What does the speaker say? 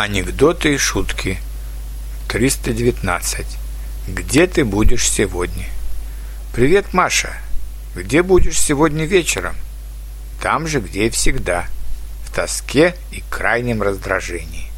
Анекдоты и шутки. 319. Где ты будешь сегодня? Привет, Маша. Где будешь сегодня вечером? Там же, где и всегда. В тоске и крайнем раздражении.